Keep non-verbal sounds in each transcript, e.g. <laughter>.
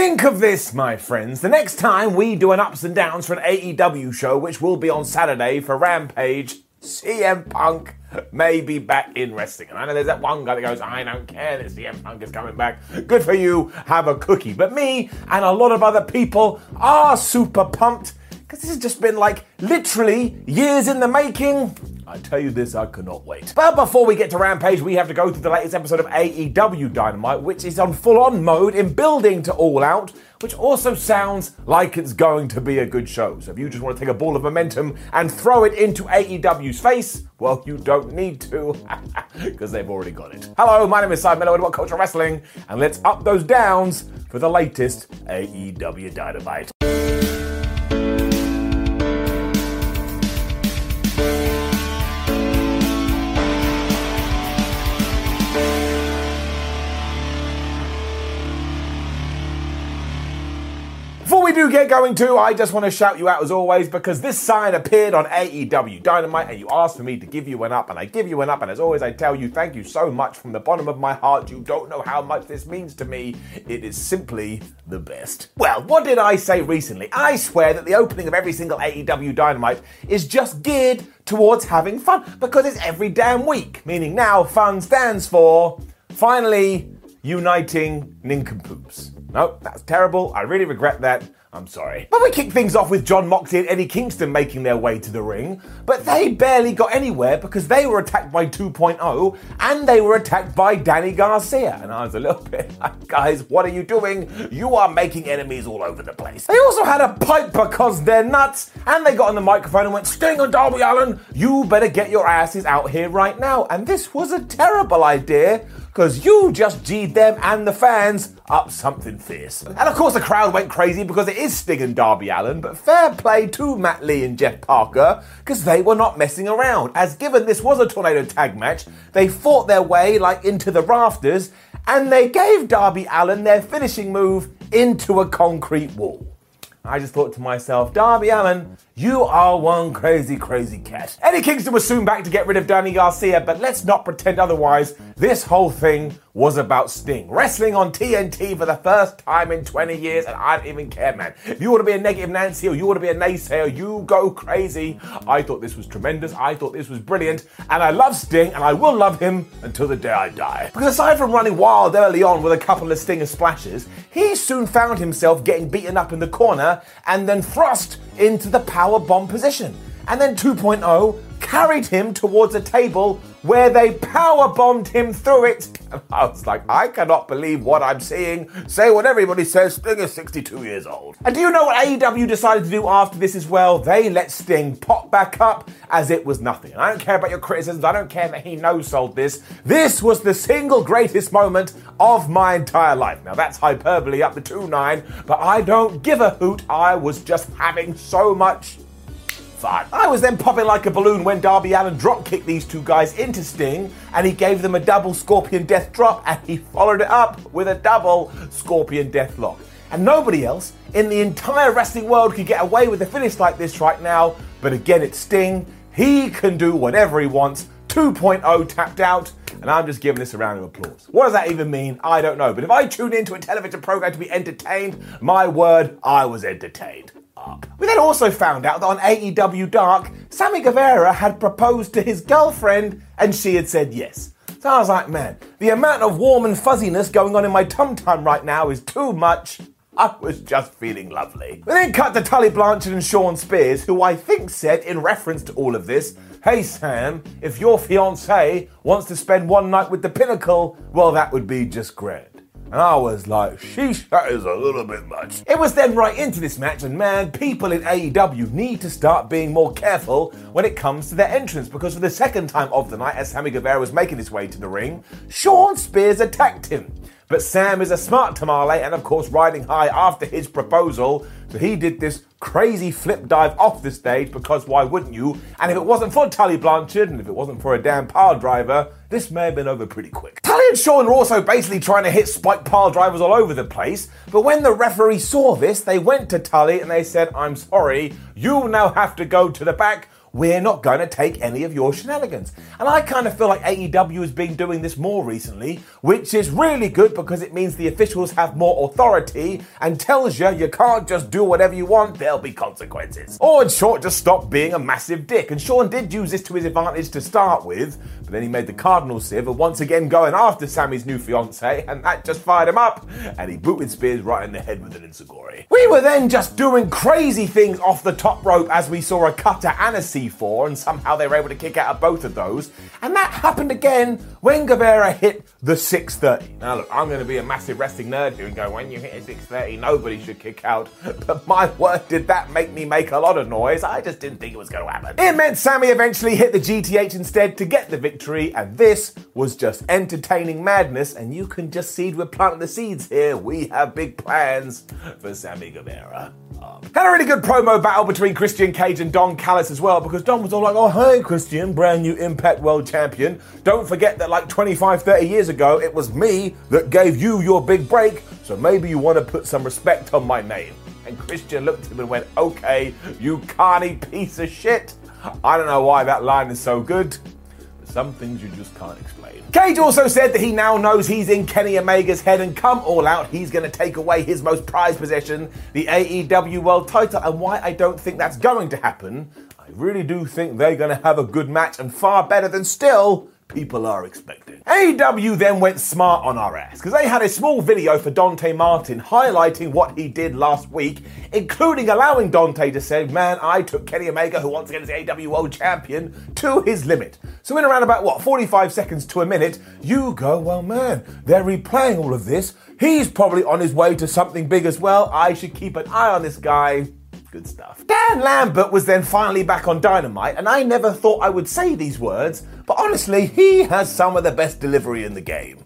Think of this, my friends. The next time we do an ups and downs for an AEW show, which will be on Saturday for Rampage, CM Punk may be back in wrestling. And I know there's that one guy that goes, I don't care that CM Punk is coming back. Good for you, have a cookie. But me and a lot of other people are super pumped because this has just been like literally years in the making. I tell you this, I cannot wait. But before we get to Rampage, we have to go through the latest episode of AEW Dynamite, which is on full on mode in building to All Out, which also sounds like it's going to be a good show. So if you just want to take a ball of momentum and throw it into AEW's face, well, you don't need to, <laughs> because they've already got it. Hello, my name is Simon Miller What Culture Wrestling, and let's up those downs for the latest AEW Dynamite. Get going too, I just want to shout you out as always because this sign appeared on AEW Dynamite and you asked for me to give you an up and I give you an up and as always I tell you thank you so much from the bottom of my heart. You don't know how much this means to me. It is simply the best. Well, what did I say recently? I swear that the opening of every single AEW Dynamite is just geared towards having fun because it's every damn week. Meaning now fun stands for finally uniting nincompoops. No, that's terrible. I really regret that. I'm sorry. But we kick things off with Jon Moxley and Eddie Kingston making their way to the ring, but they barely got anywhere because they were attacked by 2.0 and they were attacked by Danny Garcia. And I was a little <laughs> bit like, guys, what are you doing? You are making enemies all over the place. They also had a pipe because they're nuts and they got on the microphone and went, Sting and Darby Allin, you better get your asses out here right now. And this was a terrible idea because you just G'd them and the fans up something fierce. And of course, the crowd went crazy because it is Sting and Darby Allin, but fair play to Matt Lee and Jeff Parker because they were not messing around. As given this was a tornado tag match, they fought their way like into the rafters and they gave Darby Allin their finishing move into a concrete wall. I just thought to myself, Darby Allin, you are one crazy, crazy cat. Eddie Kingston was soon back to get rid of Danny Garcia, but let's not pretend otherwise. This whole thing was about Sting. Wrestling on TNT for the first time in 20 years, and I don't even care, man. If you want to be a negative Nancy or you want to be a naysayer, you go crazy. I thought this was tremendous. I thought this was brilliant. And I love Sting, and I will love him until the day I die. Because aside from running wild early on with a couple of Stinger splashes, he soon found himself getting beaten up in the corner and then thrust into the power bomb position. And then 2.0 carried him towards a table where they power bombed him through it. <laughs> I was like, I cannot believe what I'm seeing. Say what everybody says, Sting is 62 years old. And do you know what AEW decided to do after this as well? They let Sting pop back up as it was nothing. And I don't care about your criticisms, I don't care that he no sold this. This was the single greatest moment of my entire life. Now that's hyperbole up to 2-9, but I don't give a hoot. I was just having so much fun. I was then popping like a balloon when Darby Allin drop kicked these two guys into Sting and he gave them a double Scorpion Death drop and he followed it up with a double Scorpion Death lock. And nobody else in the entire wrestling world could get away with a finish like this right now. But again, it's Sting. He can do whatever he wants. 2.0 tapped out. And I'm just giving this a round of applause. What does that even mean? I don't know. But if I tune into a television program to be entertained, my word, I was entertained. We then also found out that on AEW Dark, Sammy Guevara had proposed to his girlfriend and she had said yes. So I was like, man, the amount of warm and fuzziness going on in my tum tum right now is too much. I was just feeling lovely. We then cut to Tully Blanchard and Shawn Spears, who I think said, in reference to all of this, Hey Sam, if your fiance wants to spend one night with the pinnacle, well, that would be just grand. And I was like, sheesh, that is a little bit much. It was then right into this match, and man, people in AEW need to start being more careful when it comes to their entrance because for the second time of the night, as Sammy Guevara was making his way to the ring, Shawn Spears attacked him. But Sam is a smart tamale and, of course, riding high after his proposal. So he did this crazy flip dive off the stage because why wouldn't you? And if it wasn't for Tully Blanchard and if it wasn't for a damn pile driver, this may have been over pretty quick. Tully and Shawn were also basically trying to hit spike pile drivers all over the place. But when the referee saw this, they went to Tully and they said, I'm sorry, you now have to go to the back we're not going to take any of your shenanigans. And I kind of feel like AEW has been doing this more recently, which is really good because it means the officials have more authority and tells you you can't just do whatever you want, there'll be consequences. Or in short, just stop being a massive dick. And Shawn did use this to his advantage to start with, but then he made the Cardinal sieve once again going after Sammy's new fiance, and that just fired him up, and he booted Spears right in the head with an enzuigiri. We were then just doing crazy things off the top rope as we saw a cutter and a C4, and somehow they were able to kick out of both of those. And that happened again when Guevara hit the 630. Now look, I'm going to be a massive wrestling nerd here and go, when you hit a 630, nobody should kick out. But my <laughs> word, did that make me make a lot of noise. I just didn't think it was going to happen. It meant Sammy eventually hit the GTH instead to get the victory, and this was just entertaining madness. And you can just see we're planting the seeds here. We have big plans for Sammy Guevara. Had a really good promo battle between Christian Cage and Don Callis as well because Don was all like, oh, hey, Christian, brand new Impact World Champion. Don't forget that like 25, 30 years ago, it was me that gave you your big break, so maybe you want to put some respect on my name. And Christian looked at him and went, okay, you carny piece of shit. I don't know why that line is so good, but some things you just can't explain. Cage also said that he now knows he's in Kenny Omega's head and come all out, he's going to take away his most prized possession, the AEW World title. And why I don't think that's going to happen, I really do think they're going to have a good match and far better than still people are expecting. AEW then went smart on our ass because they had a small video for Dante Martin highlighting what he did last week, including allowing Dante to say, Man, I took Kenny Omega, who once again is the AEW World Champion, to his limit. So, in around about what, 45 seconds to a minute, you go, Well, man, they're replaying all of this. He's probably on his way to something big as well. I should keep an eye on this guy. Good stuff. Dan Lambert was then finally back on Dynamite, and I never thought I would say these words, but honestly, he has some of the best delivery in the game.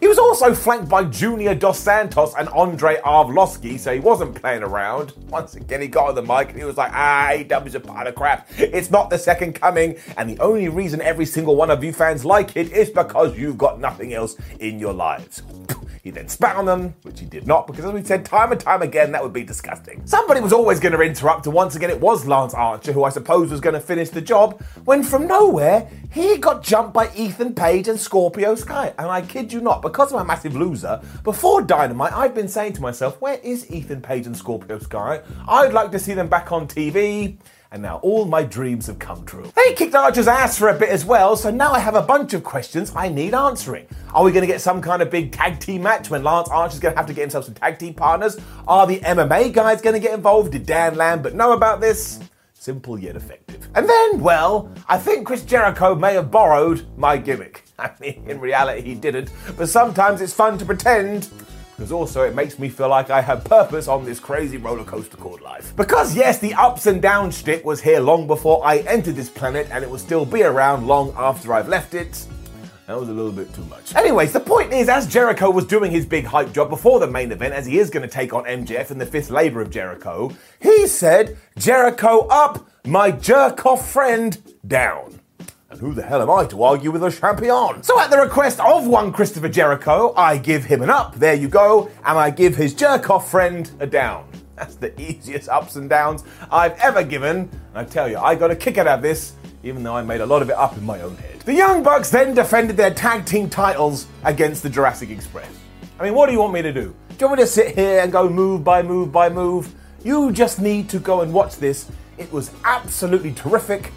He was also flanked by Junior Dos Santos and Andrei Arlovski, so he wasn't playing around. Once again, he got on the mic and he was like, ah, AEW's a pile of crap. It's not the second coming, and the only reason every single one of you fans like it is because you've got nothing else in your lives. <laughs> He then spat on them, which he did not, because as we said time and time again, that would be disgusting. Somebody was always going to interrupt, and once again, it was Lance Archer, who I suppose was going to finish the job, when from nowhere, he got jumped by Ethan Page and Scorpio Sky. And I kid you not, because I'm a massive loser, before Dynamite, I've been saying to myself, where is Ethan Page and Scorpio Sky? I'd like to see them back on TV and now all my dreams have come true. They kicked Archer's ass for a bit as well, so now I have a bunch of questions I need answering. Are we going to get some kind of big tag team match when Lance Archer's going to have to get himself some tag team partners? Are the MMA guys going to get involved? Did Dan Lambert know about this? Simple yet effective. And then, well, I think Chris Jericho may have borrowed my gimmick. <laughs> I mean, in reality, he didn't, but sometimes it's fun to pretend because also it makes me feel like I have purpose on this crazy roller coaster called life. Because yes, the ups and downs shtick was here long before I entered this planet, and it will still be around long after I've left it. That was a little bit too much. Anyways, the point is, as Jericho was doing his big hype job before the main event, as he is going to take on MJF in the fifth labor of Jericho, he said, Jericho up, my jerk off friend down. And who the hell am I to argue with a champion? So, at the request of one Christopher Jericho, I give him an up, there you go, and I give his jerk off friend a down. That's the easiest ups and downs I've ever given. And I tell you, I got a kick out of this, even though I made a lot of it up in my own head. The Young Bucks then defended their tag team titles against the Jurassic Express. I mean, what do you want me to do? Do you want me to sit here and go move by move by move? You just need to go and watch this. It was absolutely terrific.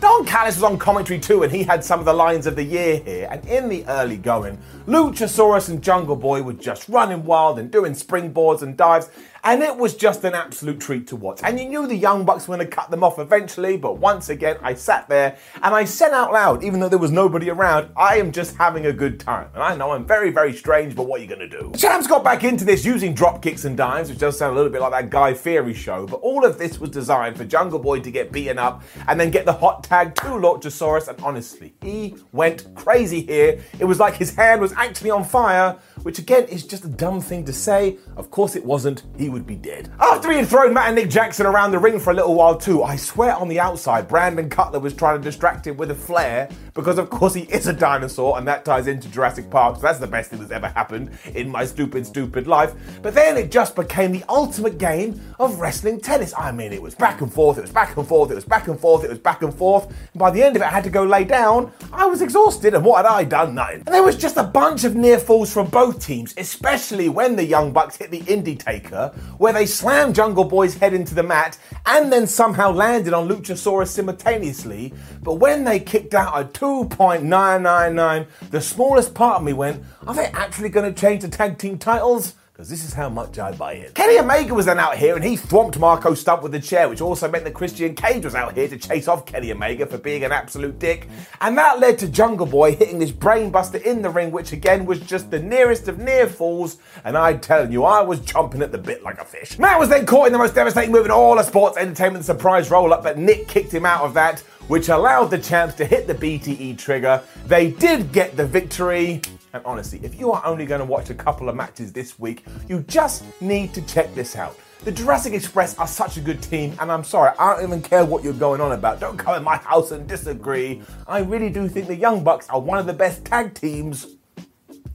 Don Callis was on commentary too, and he had some of the lines of the year here. And in the early going, Luchasaurus and Jungle Boy were just running wild and doing springboards and dives. And it was just an absolute treat to watch. And you knew the Young Bucks were going to cut them off eventually, but once again, I sat there and I said out loud, even though there was nobody around, I am just having a good time. And I know I'm very, very strange, but what are you going to do? Champs got back into this using drop kicks and dives, which does sound a little bit like that Guy Fieri show, but all of this was designed for Jungle Boy to get beaten up and then get the hot tag to Luchasaurus. And honestly, he went crazy here. It was like his hand was actually on fire, which again is just a dumb thing to say. Of course it wasn't. He would be dead. After he had thrown Matt and Nick Jackson around the ring for a little while too, I swear on the outside, Brandon Cutler was trying to distract him with a flare because, of course, he is a dinosaur and that ties into Jurassic Park. So that's the best thing that's ever happened in my stupid, stupid life. But then it just became the ultimate game of wrestling tennis. I mean, it was back and forth, it was back and forth, it was back and forth, it was back and forth. And by the end of it, I had to go lay down. I was exhausted, and what had I done? Nothing. And there was just a bunch of near falls from both teams, especially when the Young Bucks hit the Indie Taker, where they slammed Jungle Boy's head into the mat and then somehow landed on Luchasaurus simultaneously. But when they kicked out a 2.999, the smallest part of me went, are they actually going to change the tag team titles? Because this is how much I buy in. Kenny Omega was then out here and he thwomped Marko Stunt with the chair, which also meant that Christian Cage was out here to chase off Kenny Omega for being an absolute dick. And that led to Jungle Boy hitting this brainbuster in the ring, which again was just the nearest of near falls. And I tell you, I was jumping at the bit like a fish. Matt was then caught in the most devastating move in all of sports entertainment surprise roll up, but Nick kicked him out of that which allowed the champs to hit the BTE trigger. They did get the victory. And honestly, if you are only going to watch a couple of matches this week, you just need to check this out. The Jurassic Express are such a good team, and I'm sorry, I don't even care what you're going on about. Don't come in my house and disagree. I really do think the Young Bucks are one of the best tag teams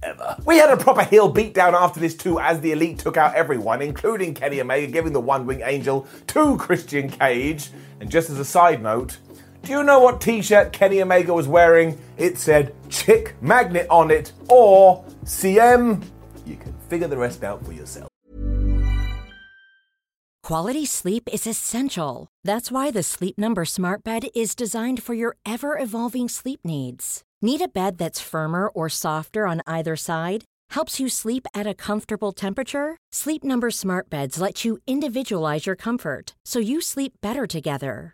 ever. We had a proper heel beatdown after this too, as the Elite took out everyone, including Kenny Omega, giving the One Wing Angel to Christian Cage. And just as a side note, do you know what t shirt Kenny Omega was wearing? It said Chick Magnet on it or CM. You can figure the rest out for yourself. Quality sleep is essential. That's why the Sleep Number Smart Bed is designed for your ever evolving sleep needs. Need a bed that's firmer or softer on either side? Helps you sleep at a comfortable temperature? Sleep Number Smart Beds let you individualize your comfort so you sleep better together.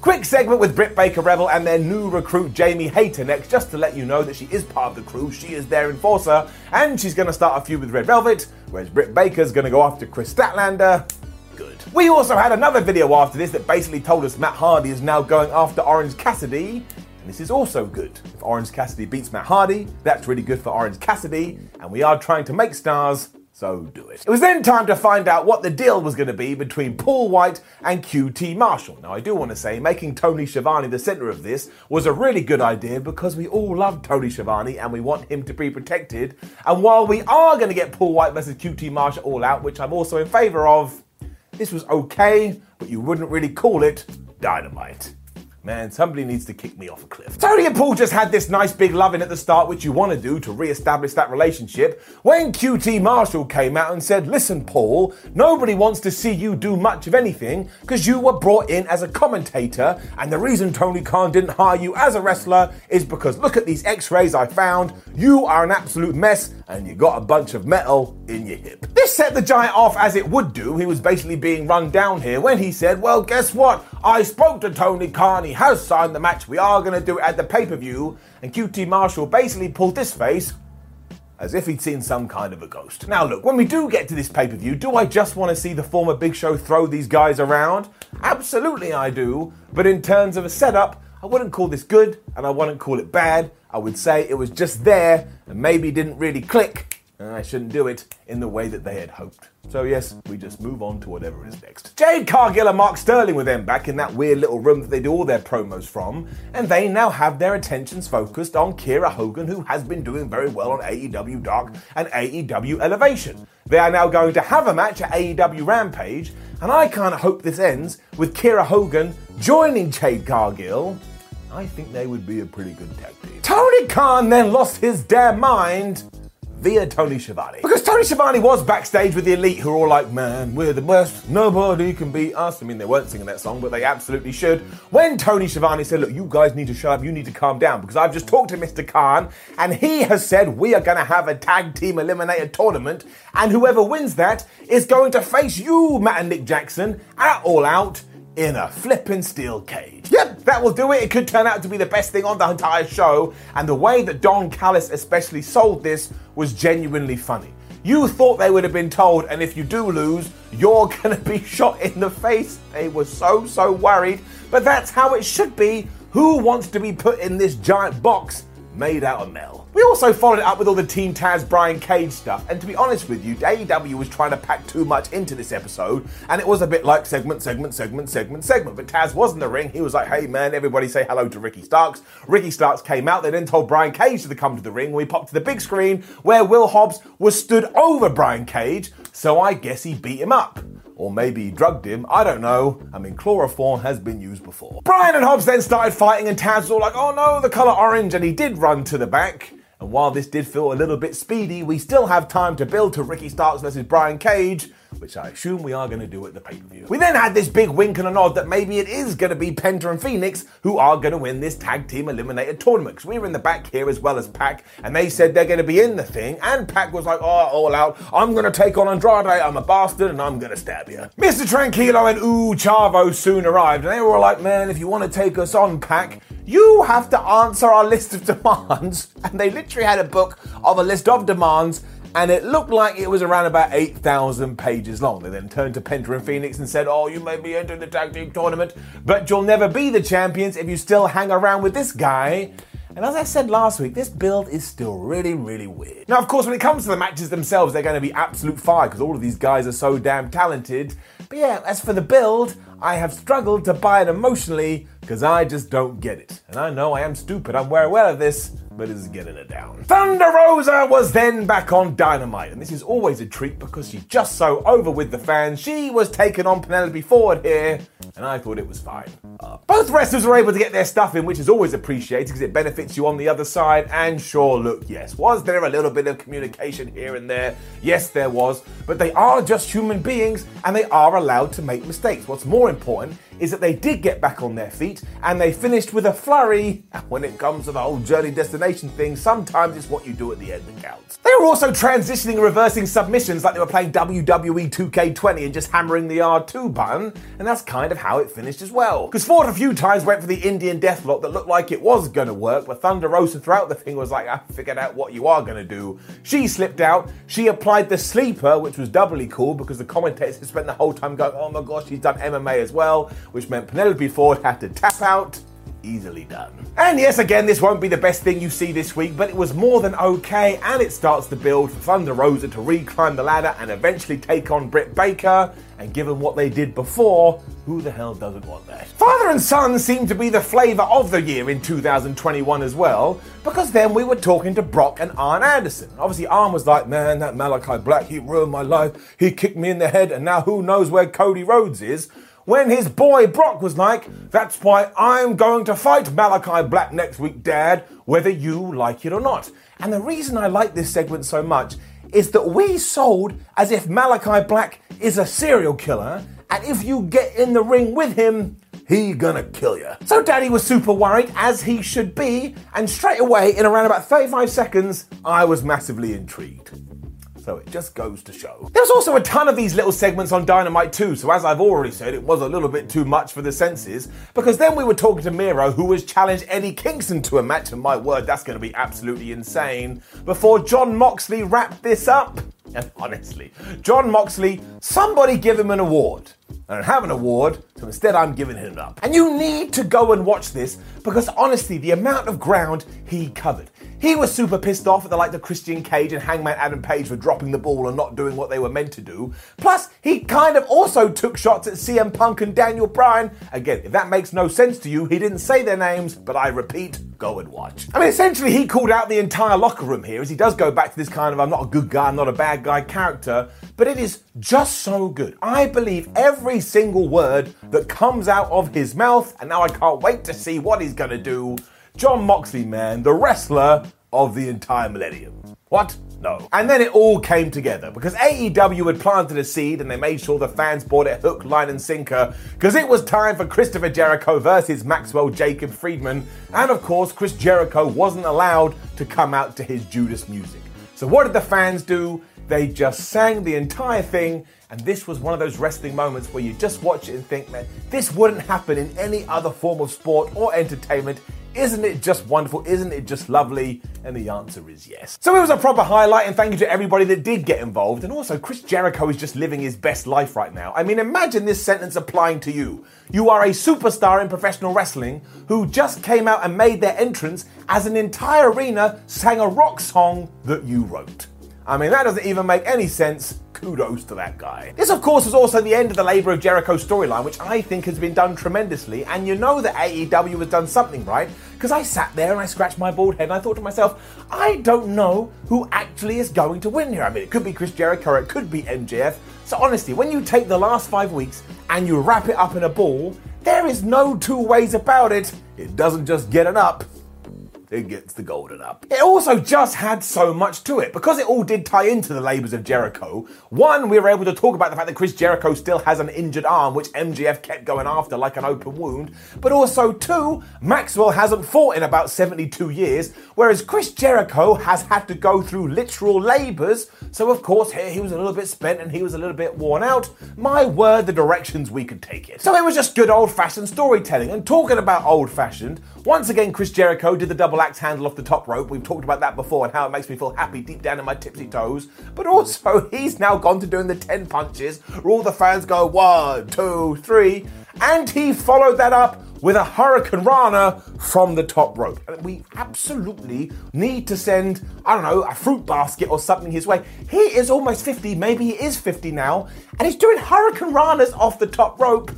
Quick segment with Britt Baker Rebel and their new recruit Jamie Hayter next, just to let you know that she is part of the crew. She is their enforcer, and she's going to start a feud with Red Velvet, whereas Britt Baker's going to go after Kris Statlander. Good. We also had another video after this that basically told us Matt Hardy is now going after Orange Cassidy, and this is also good. If Orange Cassidy beats Matt Hardy, that's really good for Orange Cassidy, and we are trying to make stars so do it. It was then time to find out what the deal was going to be between Paul White and QT Marshall. Now, I do want to say making Tony Schiavone the centre of this was a really good idea because we all love Tony Schiavone and we want him to be protected. And while we are going to get Paul White versus QT Marshall all out, which I'm also in favour of, this was okay, but you wouldn't really call it dynamite. Man, somebody needs to kick me off a cliff. Tony and Paul just had this nice big loving at the start, which you want to do to re establish that relationship. When QT Marshall came out and said, Listen, Paul, nobody wants to see you do much of anything because you were brought in as a commentator, and the reason Tony Khan didn't hire you as a wrestler is because look at these x rays I found. You are an absolute mess, and you got a bunch of metal in your hip. This set the giant off as it would do. He was basically being run down here when he said, Well, guess what? I spoke to Tony Khan has signed the match. We are going to do it at the pay per view. And QT Marshall basically pulled this face as if he'd seen some kind of a ghost. Now, look, when we do get to this pay per view, do I just want to see the former Big Show throw these guys around? Absolutely, I do. But in terms of a setup, I wouldn't call this good and I wouldn't call it bad. I would say it was just there and maybe didn't really click I shouldn't do it in the way that they had hoped. So, yes, we just move on to whatever is next. Jade Cargill and Mark Sterling were then back in that weird little room that they do all their promos from, and they now have their attentions focused on Kiera Hogan, who has been doing very well on AEW Dark and AEW Elevation. They are now going to have a match at AEW Rampage, and I kind of hope this ends with Kiera Hogan joining Jade Cargill. I think they would be a pretty good tag team. Tony Khan then lost his damn mind via Tony Schiavone. Because Tony Schiavone was backstage with the Elite, who are all like, man, we're the best, nobody can beat us. I mean, they weren't singing that song, but they absolutely should. When Tony Schiavone said, look, you guys need to shut up, you need to calm down, because I've just talked to Mr. Khan, and he has said we are going to have a tag team eliminator tournament, and whoever wins that is going to face you, Matt and Nick Jackson, at All Out in a flippin' steel cage. Yep, that will do it. It could turn out to be the best thing on the entire show, and the way that Don Callis especially sold this was genuinely funny. You thought they would have been told, and if you do lose, you're <laughs> gonna be shot in the face. They were so, so worried, but that's how it should be. Who wants to be put in this giant box made out of metal? We also followed it up with all the Team Taz Brian Cage stuff, and to be honest with you, AEW was trying to pack too much into this episode, and it was a bit like segment, segment, segment, segment, segment. But Taz was in the ring. He was like, "Hey man, everybody say hello to Ricky Starks." Ricky Starks came out. They then told Brian Cage to come to the ring. We popped to the big screen where Will Hobbs was stood over Brian Cage, so I guess he beat him up. Or maybe he drugged him, I don't know. I mean, chloroform has been used before. Brian and Hobbs then started fighting, and Taz was all like, oh no, the colour orange, and he did run to the back. And while this did feel a little bit speedy, we still have time to build to Ricky Starks versus Brian Cage, which I assume we are going to do at the pay per view. We then had this big wink and a nod that maybe it is going to be Penta and Fenix who are going to win this tag team eliminator tournament. Because we were in the back here as well as Pac, and they said they're going to be in the thing. And Pac was like, oh, all out, I'm going to take on Andrade, I'm a bastard, and I'm going to stab you. Mr. Tranquilo and Ooh Chavo soon arrived, and they were like, man, if you want to take us on, Pac, you have to answer our list of demands. <laughs> And they literally had a book of a list of demands and it looked like it was around about 8,000 pages long. They then turned to Penta and Fenix and said, Oh, you may be entering the tag team tournament, but you'll never be the champions if you still hang around with this guy. And as I said last week, this build is still really, really weird. Now, of course, when it comes to the matches themselves, they're going to be absolute fire because all of these guys are so damn talented. But yeah, as for the build, I have struggled to buy it emotionally because I just don't get it. And I know I am stupid, I'm well aware of this, but it's getting it down. Thunder Rosa was then back on Dynamite, and this is always a treat because she's just so over with the fans. She was taking on Penelope Ford here, and I thought it was fine. Uh, both wrestlers were able to get their stuff in, which is always appreciated because it benefits you on the other side. And sure, look, yes, was there a little bit of communication here and there? Yes, there was, but they are just human beings and they are allowed to make mistakes. What's more important is that they did get back on their feet and they finished with a flurry. When it comes to the whole journey destination thing, sometimes it's what you do at the end that counts. They were also transitioning and reversing submissions like they were playing WWE 2K20 and just hammering the R2 button, and that's kind of how it finished as well. Because Ford a few times went for the Indian deathlock that looked like it was to work, but Thunder Rosa throughout the thing was like, I figured out what you are to do. She slipped out. She applied the sleeper, which was doubly cool because the commentators spent the whole time going, oh my gosh, she's done MMA as well, which meant Penelope Ford had to tap out easily done. And yes, again, this won't be the best thing you see this week, but it was more than okay, and it starts to build for Thunder Rosa to reclimb the ladder and eventually take on Britt Baker. And given what they did before, who the hell doesn't want that? Father and son seem to be the flavour of the year in 2021 as well, because then we were talking to Brock and Arn Anderson. Obviously, Arn was like, man, that Malachi Black, he ruined my life. He kicked me in the head, and now who knows where Cody Rhodes is when his boy Brock was like, That's why I'm going to fight Malachi Black next week, Dad, whether you like it or not. And the reason I like this segment so much is that we sold as if Malachi Black is a serial killer, and if you get in the ring with him, he gonna kill you. So Daddy was super worried, as he should be, and straight away, in around about 35 seconds, I was massively intrigued. So it just goes to show. There's also a ton of these little segments on Dynamite too, so as I've already said, it was a little bit too much for the senses, because then we were talking to Miro, who was challenged Eddie Kingston to a match, and my word, that's going to be absolutely insane, before Jon Moxley wrapped this up. And <laughs> honestly, Jon Moxley, somebody give him an award. I don't have an award, so instead I'm giving him up. And you need to go and watch this because honestly, the amount of ground he covered. He was super pissed off at the like the Christian Cage and Hangman Adam Page for dropping the ball and not doing what they were meant to do. Plus, he kind of also took shots at CM Punk and Daniel Bryan. Again, if that makes no sense to you, he didn't say their names, but I repeat, go and watch. I mean, essentially, he called out the entire locker room here as he does go back to this kind of I'm not a good guy, I'm not a bad guy character, but it is just so good. I believe every single word that comes out of his mouth, and now I can't wait to see what he's gonna do Jon Moxley, man, the wrestler of the entire millennium. What? No. And then it all came together because AEW had planted a seed and they made sure the fans bought it hook, line, and sinker because it was time for Christopher Jericho versus Maxwell Jacob Friedman. And of course, Chris Jericho wasn't allowed to come out to his Judas music. So what did the fans do? They just sang the entire thing and this was one of those wrestling moments where you just watch it and think, man, this wouldn't happen in any other form of sport or entertainment. Isn't it just wonderful? Isn't it just lovely? And the answer is yes. So it was a proper highlight, and thank you to everybody that did get involved. And also, Chris Jericho is just living his best life right now. I mean, imagine this sentence applying to you. You are a superstar in professional wrestling who just came out and made their entrance as an entire arena sang a rock song that you wrote. I mean, that doesn't even make any sense. Kudos to that guy. This, of course, was also the end of the Labour of Jericho storyline, which I think has been done tremendously. And you know that AEW has done something right, because I sat there and I scratched my bald head and I thought to myself, I don't know who actually is going to win here. I mean, it could be Chris Jericho, it could be MJF. So honestly, when you take the last five weeks and you wrap it up in a ball, there is no two ways about it. It doesn't just get an up, it gets the golden up. It also just had so much to it because it all did tie into the labours of Jericho. One, we were able to talk about the fact that Chris Jericho still has an injured arm, which MJF kept going after like an open wound. But also, two, Maxwell hasn't fought in about 72 years, whereas Chris Jericho has had to go through literal labours. So, of course, here he was a little bit spent and he was a little bit worn out. My word, the directions we could take it. So, it was just good old fashioned storytelling. And talking about old fashioned, once again, Chris Jericho did the double axe handle off the top rope. We've talked about that before and how it makes me feel happy deep down in my tipsy toes. But also, <laughs> he's now gone to doing the 10 punches where all the fans go one, two, three. And he followed that up with a Hurricane Rana from the top rope. We absolutely need to send, I don't know, a fruit basket or something his way. He is almost 50, maybe he is 50 now, and he's doing Hurricane Ranas off the top rope.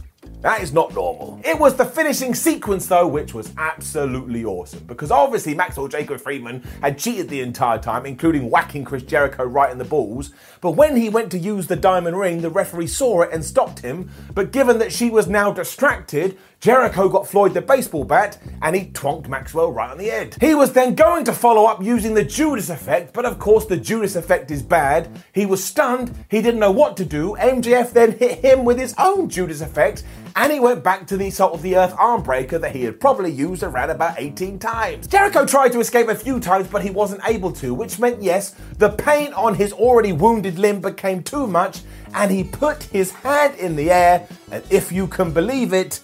That is not normal. It was the finishing sequence, though, which was absolutely awesome. Because obviously, Maxwell Jacob Friedman had cheated the entire time, including whacking Chris Jericho right in the balls. But when he went to use the diamond ring, the referee saw it and stopped him. But given that she was now distracted, Jericho got Floyd the baseball bat and he twonked Maxwell right on the head. He was then going to follow up using the Judas effect, but of course the Judas effect is bad. He was stunned, he didn't know what to do. MJF then hit him with his own Judas effect and he went back to the salt of the earth arm breaker that he had probably used around about 18 times. Jericho tried to escape a few times, but he wasn't able to, which meant yes, the pain on his already wounded limb became too much, and he put his hand in the air, and if you can believe it,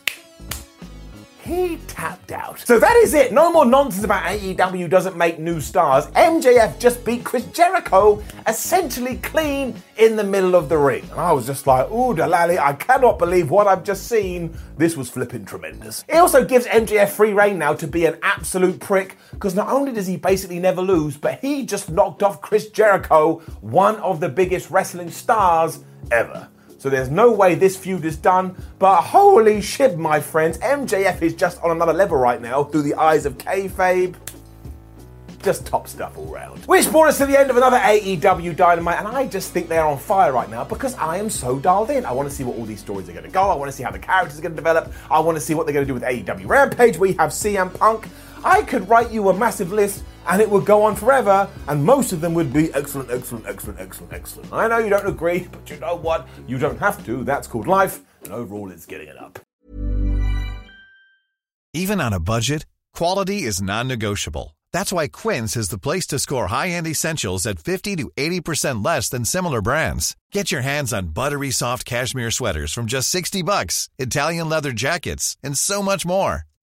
he tapped out. So that is it. No more nonsense about AEW doesn't make new stars. MJF just beat Chris Jericho essentially clean in the middle of the ring. And I was just like, ooh, Dalali, I cannot believe what I've just seen. This was flipping tremendous. It also gives MJF free reign now to be an absolute prick because not only does he basically never lose, but he just knocked off Chris Jericho, one of the biggest wrestling stars ever. So there's no way this feud is done. But holy shit, my friends, MJF is just on another level right now through the eyes of kayfabe. Just top stuff all round. Which brought us to the end of another AEW Dynamite, and I just think they are on fire right now because I am so dialed in. I want to see what all these stories are going to go. I want to see how the characters are going to develop. I want to see what they're going to do with AEW Rampage, you have CM Punk. I could write you a massive list and it would go on forever, and most of them would be excellent, excellent, excellent, excellent, excellent. I know you don't agree, <laughs> but you know what? You don't have to. That's called life, and overall, it's getting it up. Even on a budget, quality is non negotiable. That's why Quince is the place to score high end essentials at 50 to 80% less than similar brands. Get your hands on buttery soft cashmere sweaters from just 60 bucks, Italian leather jackets, and so much more.